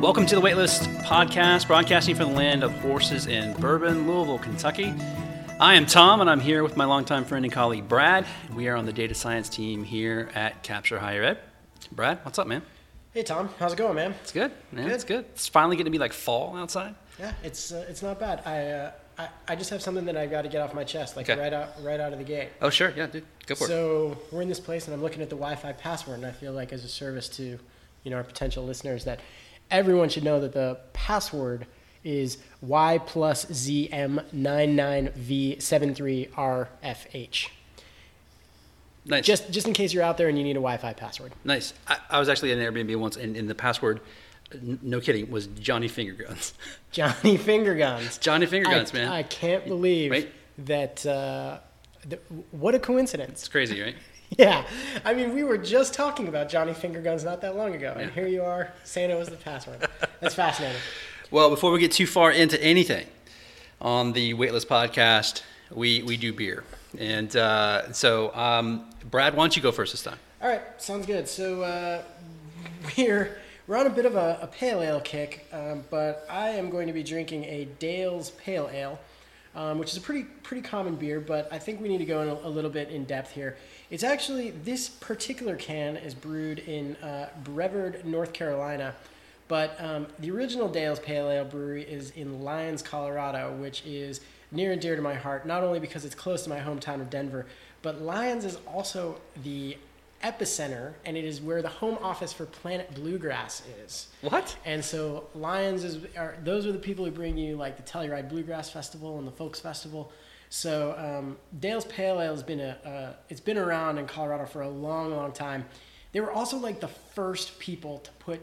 Welcome to the Weightlist podcast, broadcasting from the land of horses in Bourbon, Louisville, Kentucky. I am Thom, and I'm here with my longtime friend and colleague Brad. We are on the data science team here at Capture Higher Ed. Brad, what's up, man? Hey Thom, how's it going, man? It's good. Man, Good. It's good. It's finally getting to be like fall outside. Yeah, it's uh, it's not bad. I, uh, I I just have something that I've got to get off my chest, like Okay. right out right out of the gate. Oh, sure. Yeah, dude. Go for it. So we're in this place, and I'm looking at the Wi-Fi password, and I feel like as a service to, you know, our potential listeners, that everyone should know that the password is Y plus ZM99V73RFH. Nice. Just just in case you're out there and you need a Wi-Fi password. nice. I, I was actually in an Airbnb once, and, and the password, n- no kidding, was Johnny Fingerguns. Johnny Fingerguns. Johnny Fingerguns, I, man. I can't believe Right? that. Uh, th- what a coincidence. it's crazy, right? Yeah, I mean, we were just talking about Johnny Finger Guns not that long ago, and Yeah. here you are saying it was the password. That's fascinating. Well, before we get too far into anything on the Weightlist podcast, we, we do beer. And uh, so, um, Brad, why don't you go first this time? All right, sounds good. So uh, we're we're on a bit of a, a pale ale kick, um, but I am going to be drinking a Dale's Pale Ale, um, which is a pretty pretty common beer, but I think we need to go in a, a little bit in depth here. It's actually this particular can is brewed in uh, Brevard, North Carolina. But um, the original Dale's Pale Ale Brewery is in Lyons, Colorado, which is near and dear to my heart, not only because it's close to my hometown of Denver, but Lyons is also the epicenter, and it is where the home office for Planet Bluegrass is. What? And so Lyons is are those are the people who bring you like the Telluride Bluegrass Festival and the Folks Festival. So um, Dale's Pale Ale has been a uh, it's been around in Colorado for a long, long time. They were also like the first people to put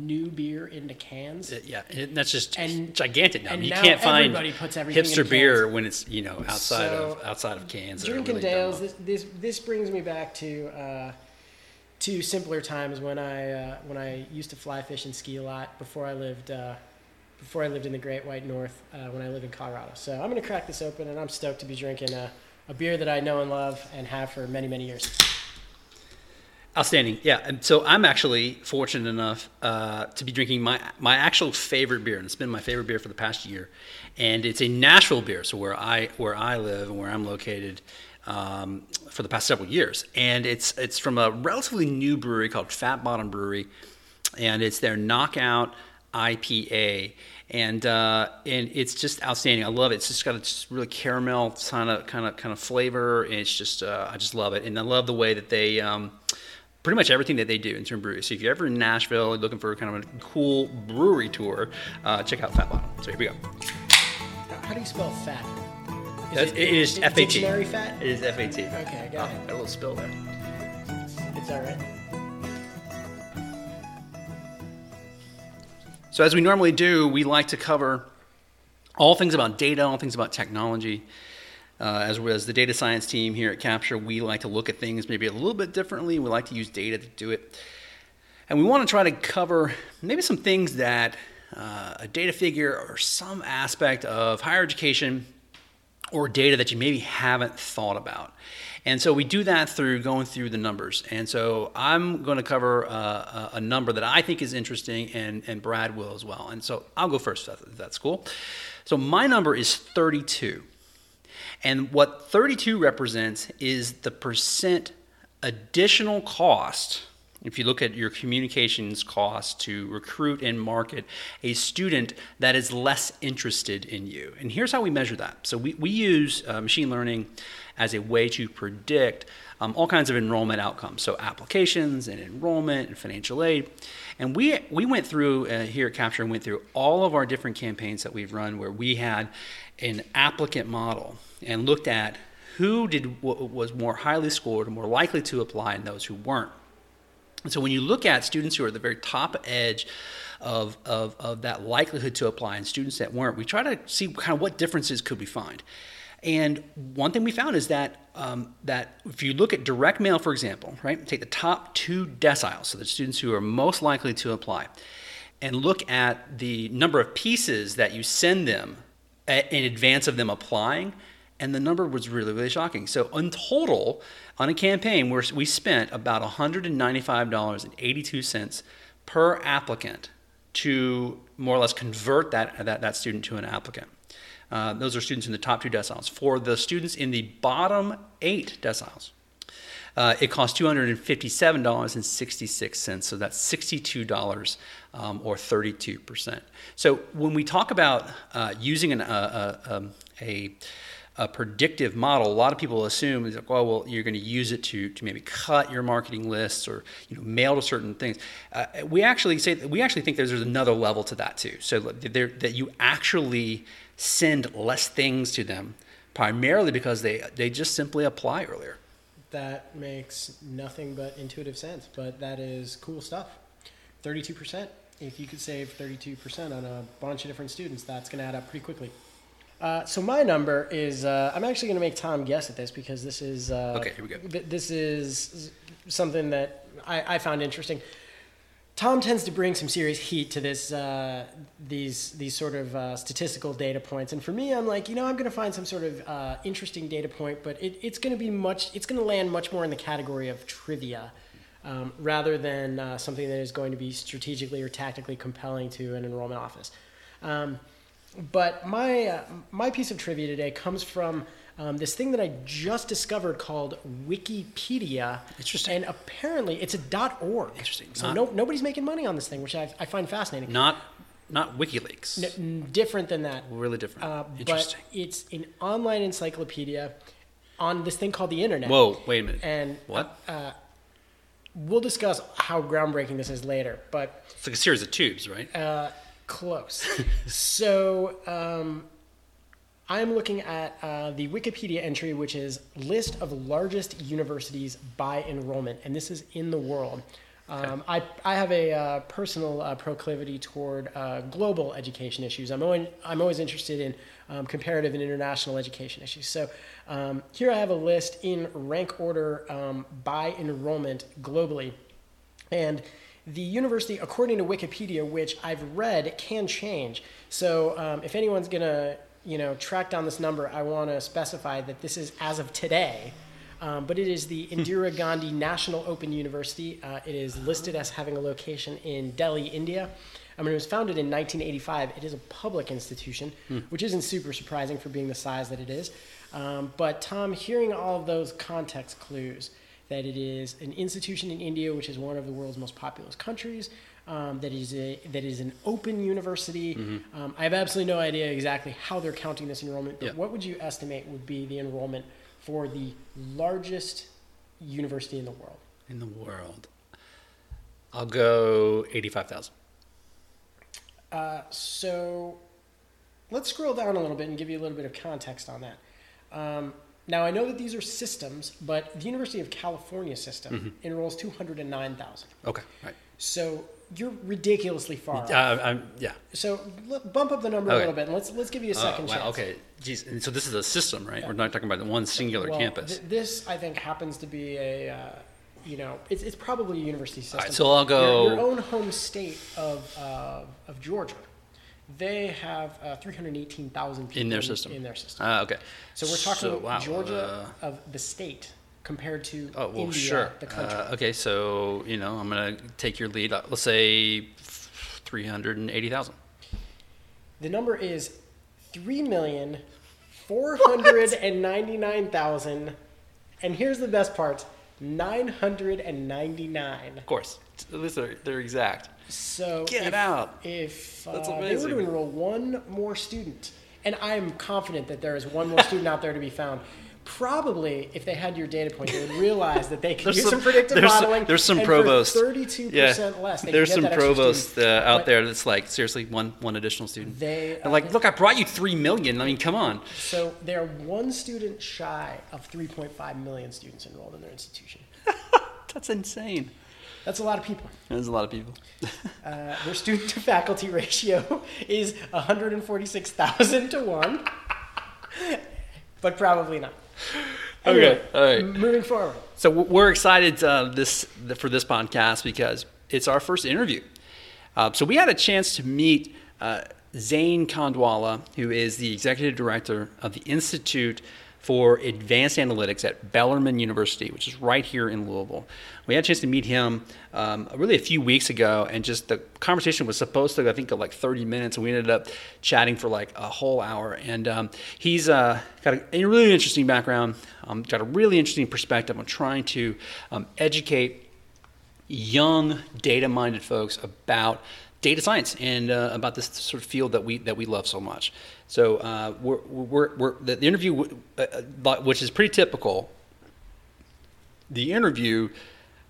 new beer into cans. Uh, Yeah, and that's just And- gigantic now. and you now can't find everybody puts everything in hipster beer when it's you know outside So, of outside of cans. Drinking really Dale's, this, this this brings me back to uh, to simpler times when I uh, when I used to fly fish and ski a lot before I lived uh, before I lived in the Great White North uh, when I lived in Colorado. So I'm gonna crack this open, and I'm stoked to be drinking a, a beer that I know and love and have for many many years. Outstanding. Yeah. And so I'm actually fortunate enough uh, to be drinking my my actual favorite beer, and it's been my favorite beer for the past year. And it's a Nashville beer, so where I where I live and where I'm located um, for the past several years. And it's it's from a relatively new brewery called Fat Bottom Brewery, and it's their Knockout IPA. And uh, and it's just outstanding. I love it. It's just got a really caramel kind of kind of kind of flavor. And it's just uh, I just love it. And I love the way that they um, pretty much everything that they do in terms of brewery. So if you're ever in Nashville looking for kind of a cool brewery tour, uh, check out Fat Bottom. So here we go. How do you spell fat? That's, it is di- FAT. Dictionary fat? It is FAT. Okay, I got Oh, it. got a little spill there. It's all right. So as we normally do, we like to cover all things about data, all things about technology. Uh, as as the data science team here at Capture, we like to look at things maybe a little bit differently. We like to use data to do it, and we want to try to cover maybe some things that uh, a data figure or some aspect of higher education or data that you maybe haven't thought about. And so we do that through going through the numbers. And so I'm going to cover uh, a, a number that I think is interesting, and, and Brad will as well. And so I'll go first, if that's cool. So my number is 32. And what 32 represents is the percent additional cost. If you look at your communications cost to recruit and market a student that is less interested in you. And here's how we measure that. So we, we use uh, machine learning as a way to predict um, all kinds of enrollment outcomes. So applications and enrollment and financial aid. And we, we went through uh, here at Capture and went through all of our different campaigns that we've run where we had an applicant model and looked at who did was more highly scored more likely to apply and those who weren't. And so when you look at students who are at the very top edge of, of, of that likelihood to apply and students that weren't, we try to see kind of what differences could we find. And one thing we found is that um, that if you look at direct mail, for example, right, take the top two deciles, so the students who are most likely to apply, and look at the number of pieces that you send them a- in advance of them applying, and the number was really, really shocking. So, in total, on a campaign, where we spent about $195.82 per applicant to more or less convert that, that, that student to an applicant. Uh, those are students in the top two deciles. For the students in the bottom eight deciles, uh, it costs $257.66, so that's $62 um, or 32%. So when we talk about uh, using an, uh, uh, um, a, a predictive model, a lot of people assume is like, oh, well, you're going to use it to, to maybe cut your marketing lists or you know mail to certain things. Uh, we actually say we actually think there's, there's another level to that too. So that you actually send less things to them, primarily because they they just simply apply earlier that makes nothing but intuitive sense, but that is cool stuff. 32%. If you could save 32% on a bunch of different students, that's going to add up pretty quickly. Uh, so my number is uh, I'm actually going to make Thom guess at this because this is uh, okay. Here we go. This is something that I, I found interesting. Thom tends to bring some serious heat to this uh, these these sort of uh, statistical data points, and for me, I'm like, you know, I'm going to find some sort of uh, interesting data point, but it, it's going to be much, it's going to land much more in the category of trivia, um, rather than uh, something that is going to be strategically or tactically compelling to an enrollment office. Um, but my uh, my piece of trivia today comes from um, this thing that I just discovered called Wikipedia. Interesting. And apparently it's a .org. Interesting. So no, nobody's making money on this thing, which I, I find fascinating. Not not WikiLeaks. N- different than that. Really different. Uh, Interesting. But it's an online encyclopedia on this thing called the internet. Whoa, wait a minute. And what? Uh, we'll discuss how groundbreaking this is later, but it's like a series of tubes, right? Close. so um, I'm looking at uh, the Wikipedia entry, which is list of largest universities by enrollment, and this is in the world. Um, I, I have a uh, personal uh, proclivity toward uh, global education issues. I'm always, I'm always interested in um, comparative and international education issues. So um, here I have a list in rank order um, by enrollment globally. And the university, according to Wikipedia, which I've read, can change. So um, if anyone's going to you know, track down this number, I want to specify that this is as of today. Um, but it is the Indira Gandhi National Open University. Uh, it is listed as having a location in Delhi, India. I mean, it was founded in 1985. It is a public institution, hmm. which isn't super surprising for being the size that it is. Um, but Tom, hearing all of those context clues, that it is an institution in India, which is one of the world's most populous countries, um, that is a that is an open university. Mm-hmm. Um, I have absolutely no idea exactly how they're counting this enrollment, but yeah. what would you estimate would be the enrollment for the largest university in the world? In the world, I'll go eighty-five thousand. Uh, so, let's scroll down a little bit and give you a little bit of context on that. Um, now, I know that these are systems, but the University of California system mm-hmm. enrolls 209,000. Okay, right. So you're ridiculously far. Uh, I'm, yeah. So bump up the number okay. a little bit, and let's let's give you a uh, second uh, wow, chance. Okay. Geez. And so this is a system, right? Yeah. We're not talking about the one singular well, campus. Th- this, I think, happens to be a. Uh, you know, it's, it's probably a university system. Right, so I'll go. Your, your own home state of uh, of Georgia, they have uh, 318,000 people in their system. In their system. Uh, okay. So we're talking so, wow, Georgia of the state compared to oh, well, India, sure. the country. Uh, okay, so you know, I'm gonna take your lead. Let's say three hundred and eighty thousand. The number is three million four hundred and ninety nine thousand, and here's the best part: nine hundred and ninety nine. Of course, these are they're exact. So get if, out. If uh, they were to enroll one more student, and I am confident that there is one more student out there to be found probably if they had your data point, they would realize that they could use some, some predictive there's modeling. Some, there's some provost, thirty-two yeah. percent less. there's some provost uh, out there that's like seriously one one additional student. They are like, uh, look, I brought you three million. I mean, come on. So they're one student shy of three point five million students enrolled in their institution. that's insane. That's a lot of people. That's a lot of people. uh, their student to faculty ratio is 146,000 to 1, but probably not. Anyway, okay, all right. Moving forward. So we're excited uh, this for this podcast because it's our first interview. Uh, so we had a chance to meet uh, Zain Khandwala, who is the executive director of the Institute for advanced analytics at Bellarmine University, which is right here in Louisville. We had a chance to meet him um, really a few weeks ago, and just the conversation was supposed to, I think, go like 30 minutes, and we ended up chatting for like a whole hour. And um, he's uh, got a, really interesting background, um, got a really interesting perspective on trying to um, educate young data-minded folks about data science and uh, about this sort of field that we that we love so much. So uh, we're, we're, we're, the interview, uh, uh which is pretty typical. The interview,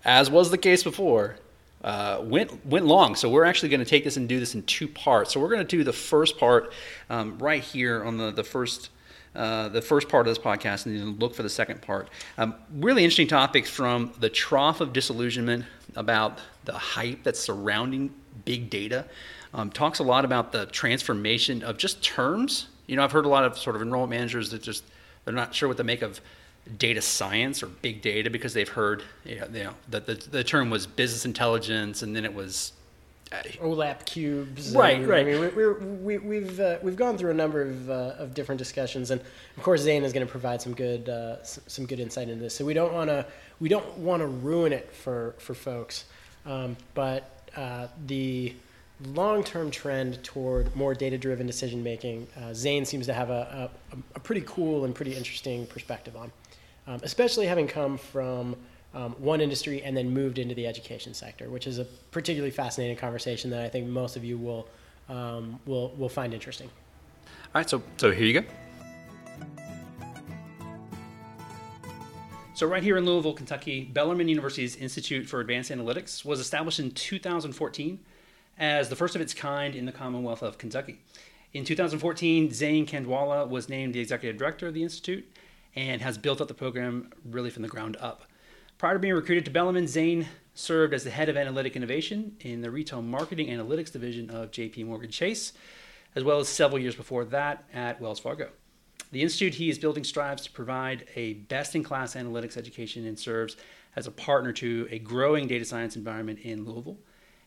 as was the case before, uh, went went long. So we're actually going to take this and do this in two parts. So we're going to do the first part um, right here on the the first. Uh, the first part of this podcast and then look for the second part. Um, really interesting topics from the trough of disillusionment about the hype that's surrounding big data. Um, talks a lot about the transformation of just terms. You know, I've heard a lot of sort of enrollment managers that just they're not sure what to make of data science or big data because they've heard you know, you know the, the, the term was business intelligence and then it was uh, OLAP cubes. Right, and, right. I mean, we, we, we've uh, we've gone through a number of, uh, of different discussions, and of course, Zain is going to provide some good uh, some, some, good insight into this. So we don't want to we don't want to ruin it for for folks, um, but uh, the long-term trend toward more data-driven decision making, uh, Zain seems to have a, a, a, pretty cool and pretty interesting perspective on, um, especially having come from um, one industry and then moved into the education sector, which is a particularly fascinating conversation that I think most of you will um, will will find interesting. All right, so so here you go. So, right here in Louisville, Kentucky, Bellarmine University's Institute for Advanced Analytics was established in 2014 as the first of its kind in the Commonwealth of Kentucky. In 2014, Zain Khandwala was named the executive director of the Institute and has built up the program really from the ground up. Prior to being recruited to Bellarmine, Zain served as the head of analytic innovation in the retail marketing analytics division of JP Morgan Chase, as well as several years before that at Wells Fargo. The institute he is building strives to provide a best in class analytics education and serves as a partner to a growing data science environment in Louisville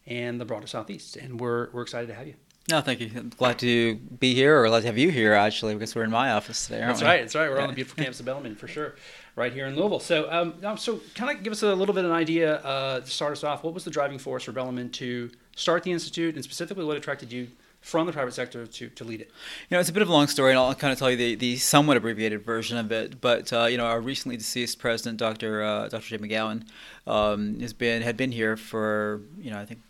and the broader Southeast. And we're, we're excited to have you. No, thank you. I'm glad to be here, or glad to have you here, actually, because we're in my office today. that's we? right. That's right. We're on the beautiful campus of Bellarmine for sure, right here in Louisville. So, um, so kind of give us a little bit of an idea uh, to start us off. What was the driving force for Bellarmine to start the institute, and specifically, what attracted you from the private sector to, to lead it? You know, it's a bit of a long story, and I'll kind of tell you the, the somewhat abbreviated version of it. But uh, you know, our recently deceased president, Dr. Uh, Dr. Jay McGowan, um, has been had been here for you know I think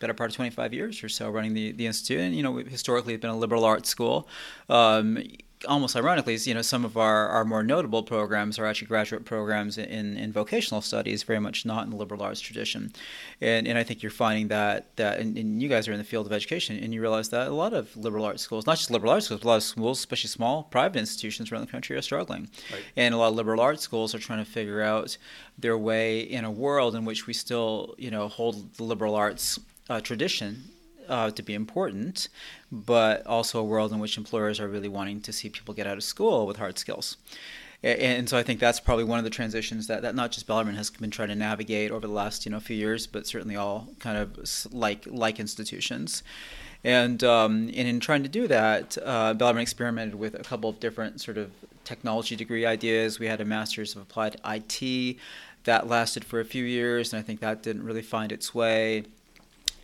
better part of 25 years or so running the the institute, and you know historically it's been a liberal arts school. Um, almost ironically, you know, some of our, our more notable programs are actually graduate programs in, in vocational studies, very much not in the liberal arts tradition. And, and I think you're finding that, that and, and you guys are in the field of education, and you realize that a lot of liberal arts schools, not just liberal arts schools, but a lot of schools, especially small private institutions around the country, are struggling. Right. And a lot of liberal arts schools are trying to figure out their way in a world in which we still, you know, hold the liberal arts uh, tradition uh, to be important, but also a world in which employers are really wanting to see people get out of school with hard skills. And so I think that's probably one of the transitions that, that not just Bellarmine has been trying to navigate over the last you know few years, but certainly all kind of like like institutions. And, um, and in trying to do that, uh, Bellarmine experimented with a couple of different sort of technology degree ideas. We had a master's of applied IT that lasted for a few years, and I think that didn't really find its way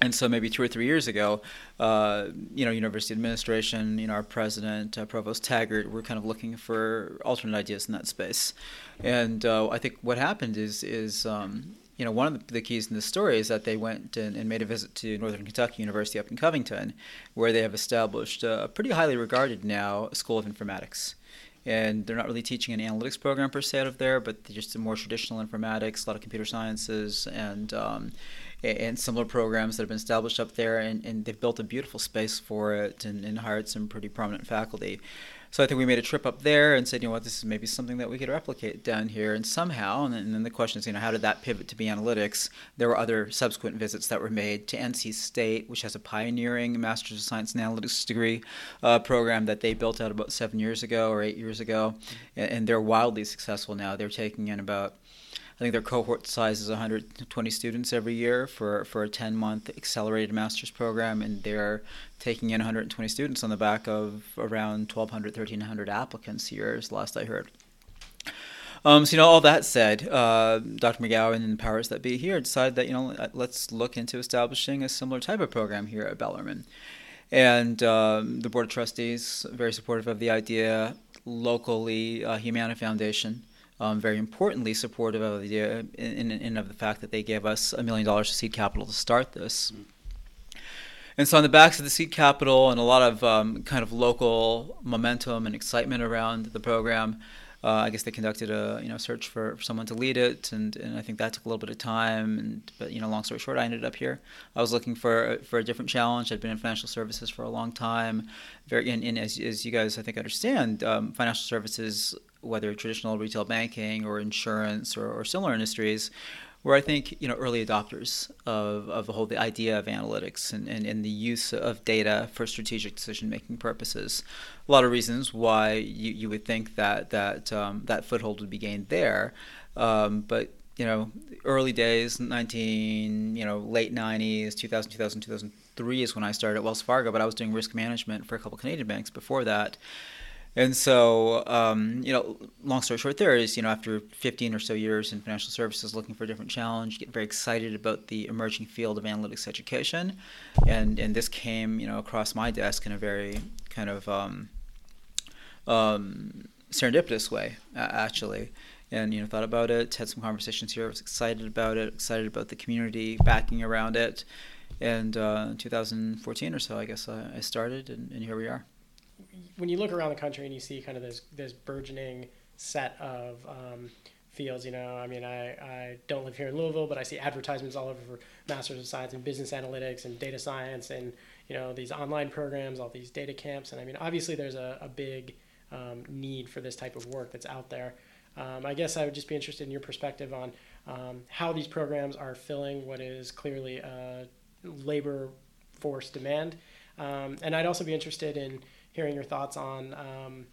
and so maybe two or three years ago, uh, you know, university administration, you know, our president, uh, Provost Tegart, were kind of looking for alternate ideas in that space. And uh, I think what happened is, is um, you know, one of the, keys in this story is that they went and, and, made a visit to Northern Kentucky University up in Covington, where they have established a pretty highly regarded now School of Informatics and they're not really teaching an analytics program per se out of there, but just more traditional informatics, a lot of computer sciences, and um, and similar programs that have been established up there, and, and they've built a beautiful space for it and, and hired some pretty prominent faculty. So I think we made a trip up there and said, you know what, this is maybe something that we could replicate down here. And somehow, and then, and then the question is, you know, how did that pivot to be analytics? There were other subsequent visits that were made to NC State, which has a pioneering Master's of Science in Analytics degree uh, program that they built out about seven years ago or eight years ago, and, and they're wildly successful now. They're taking in about I think their cohort size is 120 students every year for, for a 10 month accelerated master's program, and they're taking in 120 students on the back of around 1,200, 1,300 applicants is the last I heard. Um, so you know, all that said, uh, Dr. McGowan and the powers that be here decided that you know let's look into establishing a similar type of program here at Bellarmine. And um, the board of trustees very supportive of the idea. Locally, uh, Humana Foundation. Um, very importantly, supportive of the idea in, in, of the fact that they gave us a million dollars of seed capital to start this. And so, on the backs of the seed capital and a lot of um, kind of local momentum and excitement around the program, uh, I guess they conducted a you know search for, for, someone to lead it, and, and I think that took a little bit of time. And but you know, long story short, I ended up here. I was looking for for a different challenge. I'd been in financial services for a long time. Very and, and as, as you guys I think understand, um, financial services, whether traditional retail banking or insurance or, or similar industries, were I think you know early adopters of, of the whole the idea of analytics and, and, and the use of data for strategic decision making purposes. A lot of reasons why you, you would think that that um, that foothold would be gained there, um, but you know early days 19 you know late 90s 2000 2000 2003 is when I started at Wells Fargo but I was doing risk management for a couple Canadian banks before that and so, um, you know, long story short, there is, you know, after 15 or so years in financial services looking for a different challenge, get very excited about the emerging field of analytics education. And, and this came, you know, across my desk in a very kind of um, um, serendipitous way, actually. And, you know, thought about it, had some conversations here, was excited about it, excited about the community backing around it. And uh, in 2014 or so, I guess I, I started, and, and here we are when you look around the country and you see kind of this this burgeoning set of um, fields, you know, I mean, I, I don't live here in Louisville, but I see advertisements all over for Masters of Science in Business Analytics and Data Science and, you know, these online programs, all these data camps. And I mean, obviously there's a, a big um, need for this type of work that's out there. Um, I guess I would just be interested in your perspective on um, how these programs are filling what is clearly a labor force demand. Um, and I'd also be interested in, hearing your thoughts on um,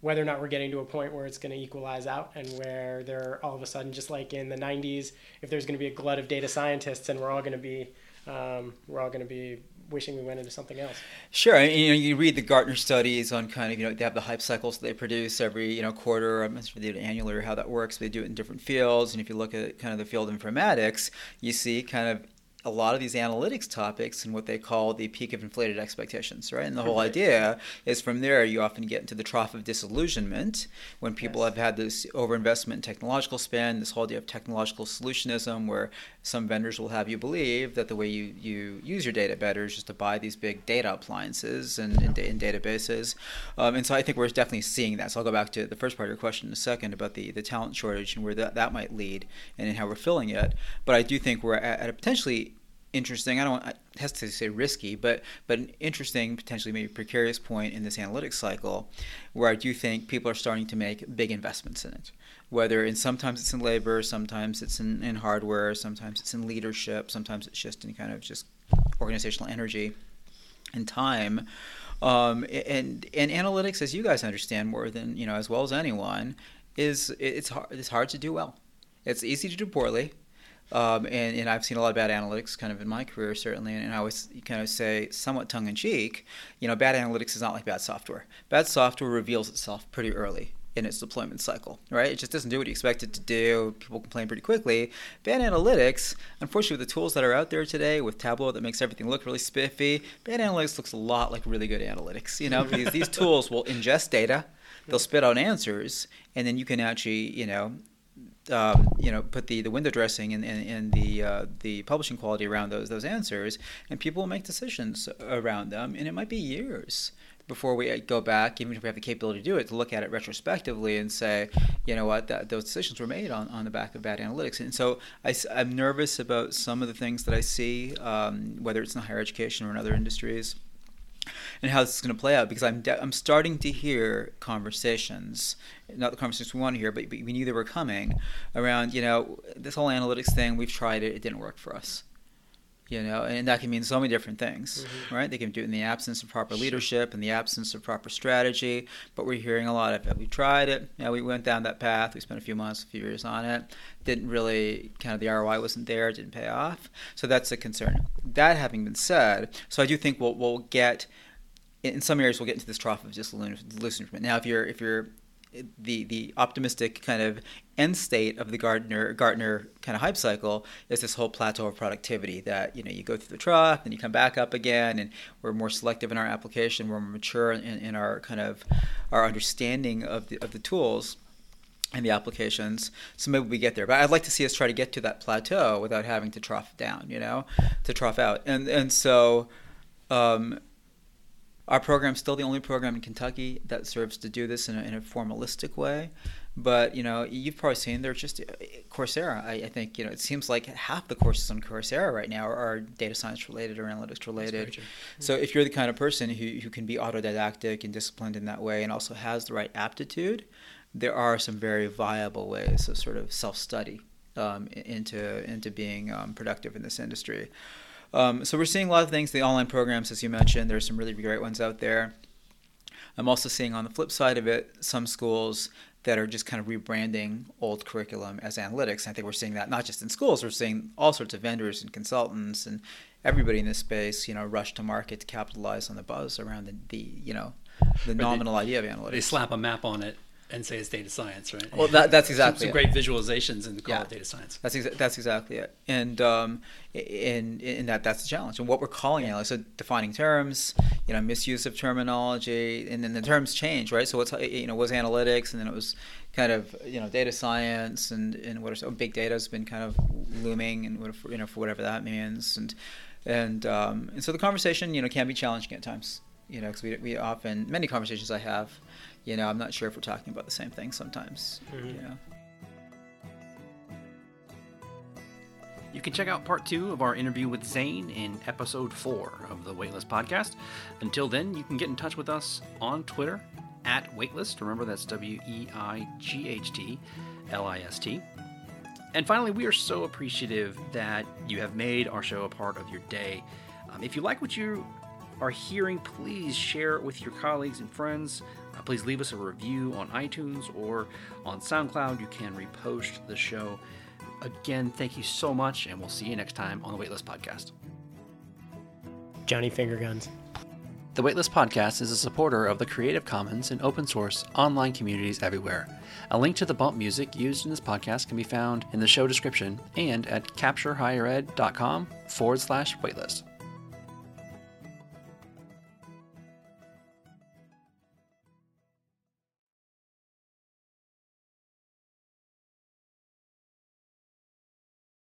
whether or not we're getting to a point where it's going to equalize out and where they're all of a sudden just like in the 90s if there's going to be a glut of data scientists and we're all going to be um, we're all going to be wishing we went into something else. Sure, and, you know, you read the Gartner studies on kind of you know they have the hype cycles they produce every you know quarter. I'm not sure they do it annually or how that works. They do it in different fields, and if you look at kind of the field of informatics, you see kind of a lot of these analytics topics and what they call the peak of inflated expectations, right? And the whole idea is from there you often get into the trough of disillusionment when people yes. have had this overinvestment in technological spend, this whole idea of technological solutionism, where some vendors will have you believe that the way you, you use your data better is just to buy these big data appliances and, and, and databases. Um, and so I think we're definitely seeing that. So I'll go back to the first part of your question in a second about the, the talent shortage and where that, that might lead and how we're filling it. But I do think we're at, at a potentially interesting. I don't hesitate to say risky, but but an interesting, potentially maybe precarious point in this analytics cycle, where I do think people are starting to make big investments in it. Whether in sometimes it's in labor, sometimes it's in, in hardware, sometimes it's in leadership, sometimes it's just in kind of just organizational energy and time. Um, and and analytics, as you guys understand more than you know as well as anyone, is it's hard it's hard to do well. It's easy to do poorly um, and, and I've seen a lot of bad analytics kind of in my career, certainly. And I always kind of say, somewhat tongue in cheek, you know, bad analytics is not like bad software. Bad software reveals itself pretty early in its deployment cycle, right? It just doesn't do what you expect it to do. People complain pretty quickly. Bad analytics, unfortunately, with the tools that are out there today, with Tableau that makes everything look really spiffy, bad analytics looks a lot like really good analytics. You know, because these tools will ingest data, they'll spit out answers, and then you can actually, you know, um, you know, put the, the window dressing and, and, and the uh, the publishing quality around those those answers, and people will make decisions around them, and it might be years before we go back, even if we have the capability to do it, to look at it retrospectively and say, you know what, that, those decisions were made on, on the back of bad analytics. And so I, am nervous about some of the things that I see, um, whether it's in higher education or in other industries and how this is going to play out because I'm de- I'm starting to hear conversations, not the conversations we want to hear, but, but we knew they were coming around. You know, this whole analytics thing. We've tried it; it didn't work for us. You know, and that can mean so many different things, mm-hmm. right? They can do it in the absence of proper leadership, in the absence of proper strategy. But we're hearing a lot of it. We tried it. Yeah, we went down that path. We spent a few months, a few years on it. Didn't really kind of the ROI wasn't there. Didn't pay off. So that's a concern. That having been said, so I do think we'll we'll get in some areas we'll get into this trough of just disillusionment. Now, if you're if you're the the optimistic kind of end state of the Gartner Gartner kind of hype cycle is this whole plateau of productivity that you know you go through the trough and you come back up again and we're more selective in our application we're more mature in, in our kind of our understanding of the of the tools and the applications. So maybe we get there. But I'd like to see us try to get to that plateau without having to trough down you know to trough out. And and so um, our program's still the only program in Kentucky that serves to do this in a, in a formalistic way. But you know, you've probably seen there's just uh, Coursera. I, I, think you know it seems like half the courses on Coursera right now are, are data science related or analytics related. So if you're the kind of person who, who can be autodidactic and disciplined in that way, and also has the right aptitude, there are some very viable ways of sort of self study um, into into being um, productive in this industry. Um, so we're seeing a lot of things. The online programs, as you mentioned, there's some really great ones out there. I'm also seeing on the flip side of it some schools that are just kind of rebranding old curriculum as analytics. And I think we're seeing that not just in schools, we're seeing all sorts of vendors and consultants and everybody in this space, you know, rush to market to capitalize on the buzz around the, the you know, the nominal they, idea of analytics. They slap a map on it and say it's data science, right? Well, that, that's exactly some, some great visualizations and call yeah. it data science. That's exa- that's exactly it. And um, in in that that's the challenge. And what we're calling analytics, so defining terms, you know, misuse of terminology, and then the terms change, right? So what's you know was analytics, and then it was kind of you know data science, and and what are so big data has been kind of looming, and what you know for whatever that means, and and um, and so the conversation you know can be challenging at times. You know, because we, we often many conversations I have you know, I'm not sure if we're talking about the same thing sometimes. Mm-hmm. You know. You can check out part two of our interview with Zain in episode four of the Weightlist podcast. Until then, you can get in touch with us on Twitter at Weightlist. Remember, that's W E I G H T L I S T. And finally, we are so appreciative that you have made our show a part of your day. Um, if you like what you are hearing, please share it with your colleagues and friends. Uh, please leave us a review on iTunes or on SoundCloud. You can repost the show. Again, thank you so much, and we'll see you next time on the Weightlist Podcast. Johnny Fingerguns. The Weightlist Podcast is a supporter of the Creative Commons and open source online communities everywhere. A link to the bump music used in this podcast can be found in the show description and at capturehighered.com forward slash waitlist.